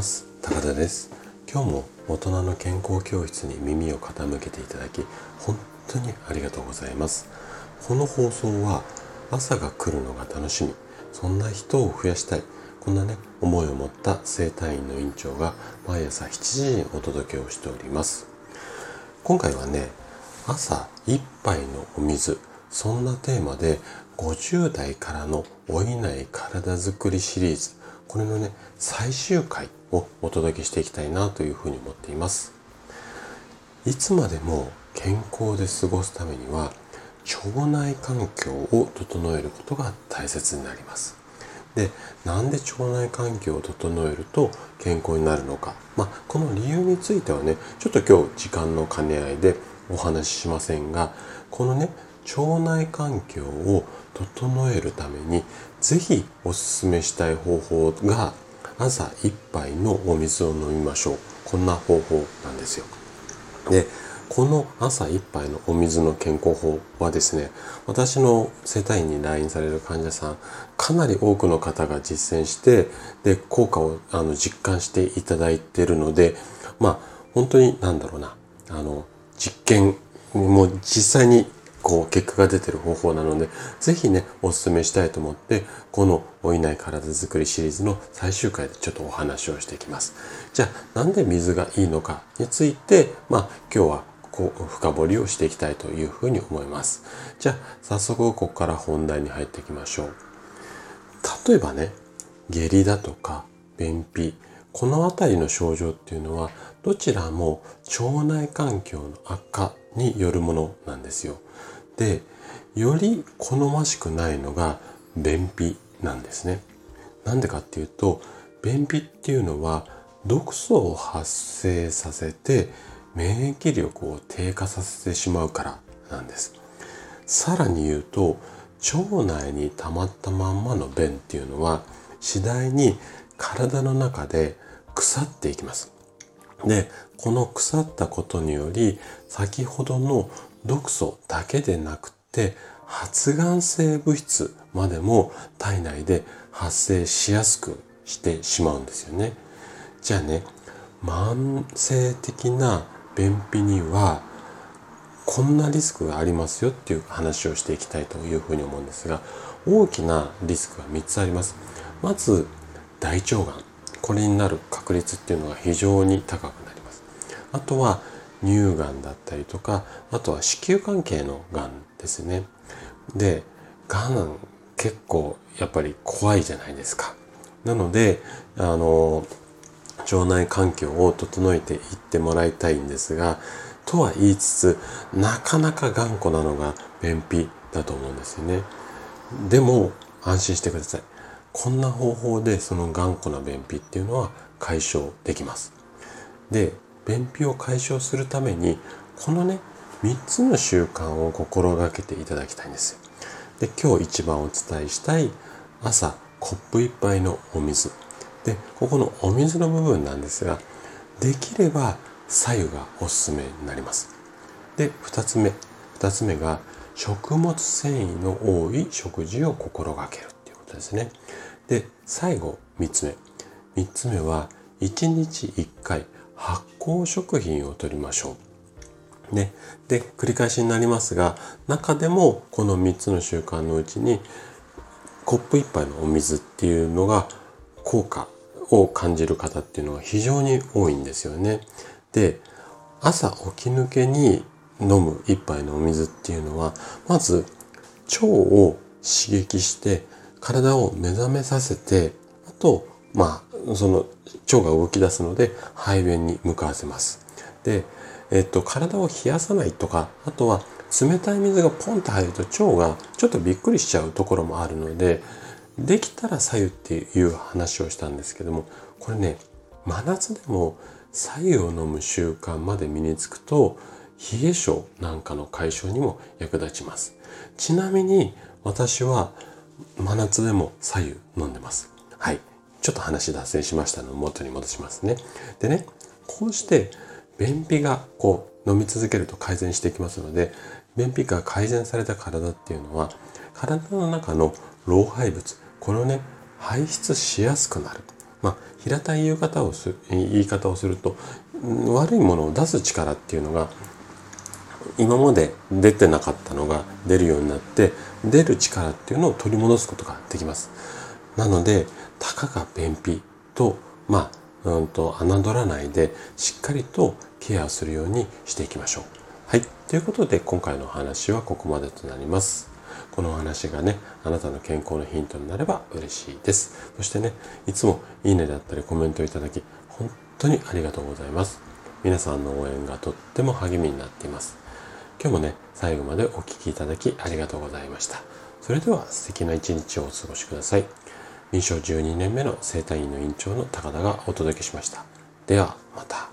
ます。高田です。今日も大人の健康教室に耳を傾けていただき本当にありがとうございます。この放送は朝が来るのが楽しみそんな人を増やしたいこんなね思いを持った生体院の院長が毎朝7時にお届けをしております。今回はね朝一杯のお水そんなテーマで50代からの老いない体づくりシリーズこれのね最終回をお届けしていきたいなというふうに思っています。いつまでも健康で過ごすためには腸内環境を整えることが大切になります。でなんで腸内環境を整えると健康になるのか、まあ、この理由についてはねちょっと今日時間の兼ね合いでお話ししませんがこのね腸内環境を整えるために是非おすすめしたい方法が朝1杯のお水を飲みましょう。こんな方法なんですよ。でこの朝1杯のお水の健康法はですね私の生体院に来院される患者さんかなり多くの方が実践してで効果をあの実感していただいているのでまあ本当に何だろうなあの実験もう実際にこう結果が出てる方法なので是非ねおすすめしたいと思ってこの老いない体づくりシリーズの最終回でちょっとお話をしていきます。じゃあなんで水がいいのかについてまあ今日はこう深掘りをしていきたいというふうに思います。じゃあ早速ここから本題に入っていきましょう。例えばね下痢だとか便秘この辺りの症状っていうのはどちらも腸内環境の悪化によるものなんですよ。で、より好ましくないのが便秘なんですね。なんでかっていうと、便秘っていうのは毒素を発生させて免疫力を低下させてしまうからなんです。さらに言うと、腸内に溜まったまんまの便っていうのは次第に体の中で腐っていきます。で、この腐ったことにより、先ほどの毒素だけでなくて、発がん性物質までも体内で発生しやすくしてしまうんですよね。じゃあね、慢性的な便秘にはこんなリスクがありますよっていう話をしていきたいというふうに思うんですが大きなリスクが3つありますまず大腸がんこれになる確率っていうのが非常に高くなります。あとは乳がんだったりとかあとは子宮関係のがんですね。でがん結構やっぱり怖いじゃないですか。なのであの腸内環境を整えていってもらいたいんですがとは言いつつなかなか頑固なのが便秘だと思うんですよね。でも安心してください。こんな方法でその頑固な便秘っていうのは解消できます。で便秘を解消するためにこのね3つの習慣を心がけていただきたいんですよ。で今日一番お伝えしたい朝コップ1杯のお水。でここのお水の部分なんですができれば左右がおすすめになります。で2つ目。2つ目が食物繊維の多い食事を心がける。っていうことですね。で最後3つ目。3つ目は1日1回発酵食品を取りましょう。ね、で繰り返しになりますが中でもこの3つの習慣のうちにコップ1杯のお水っていうのが効果を感じる方っていうのは非常に多いんですよね。で朝起き抜けに飲む一杯のお水っていうのはまず腸を刺激して体を目覚めさせてあとまあその腸が動き出すので排便に向かわせます。で、えっと、体を冷やさないとかあとは冷たい水がポンと入ると腸がちょっとびっくりしちゃうところもあるのでできたら左右っていう話をしたんですけどもこれね真夏でも白湯を飲む習慣まで身につくと冷え性なんかの解消にも役立ちますちなみに私は真夏でも白湯飲んでます。はい。ちょっと話脱線しましたので元に戻しますね。でねこうして便秘がこう飲み続けると改善していきますので便秘が改善された体っていうのは体の中の老廃物これをね排出しやすくなる。まあ、平たい言い方をす言い方をすると悪いものを出す力っていうのが今まで出てなかったのが出るようになって出る力っていうのを取り戻すことができます。なのでたかが便秘とまあうんと侮らないでしっかりとケアするようにしていきましょう。はい。ということで今回のお話はここまでとなります。このお話がね、あなたの健康のヒントになれば嬉しいです。そしてね、いつもいいねだったりコメントをいただき、本当にありがとうございます。皆さんの応援がとっても励みになっています。今日もね、最後までお聴きいただきありがとうございました。それでは素敵な一日をお過ごしください。臨床12年目の生体院の院長の高田がお届けしました。ではまた。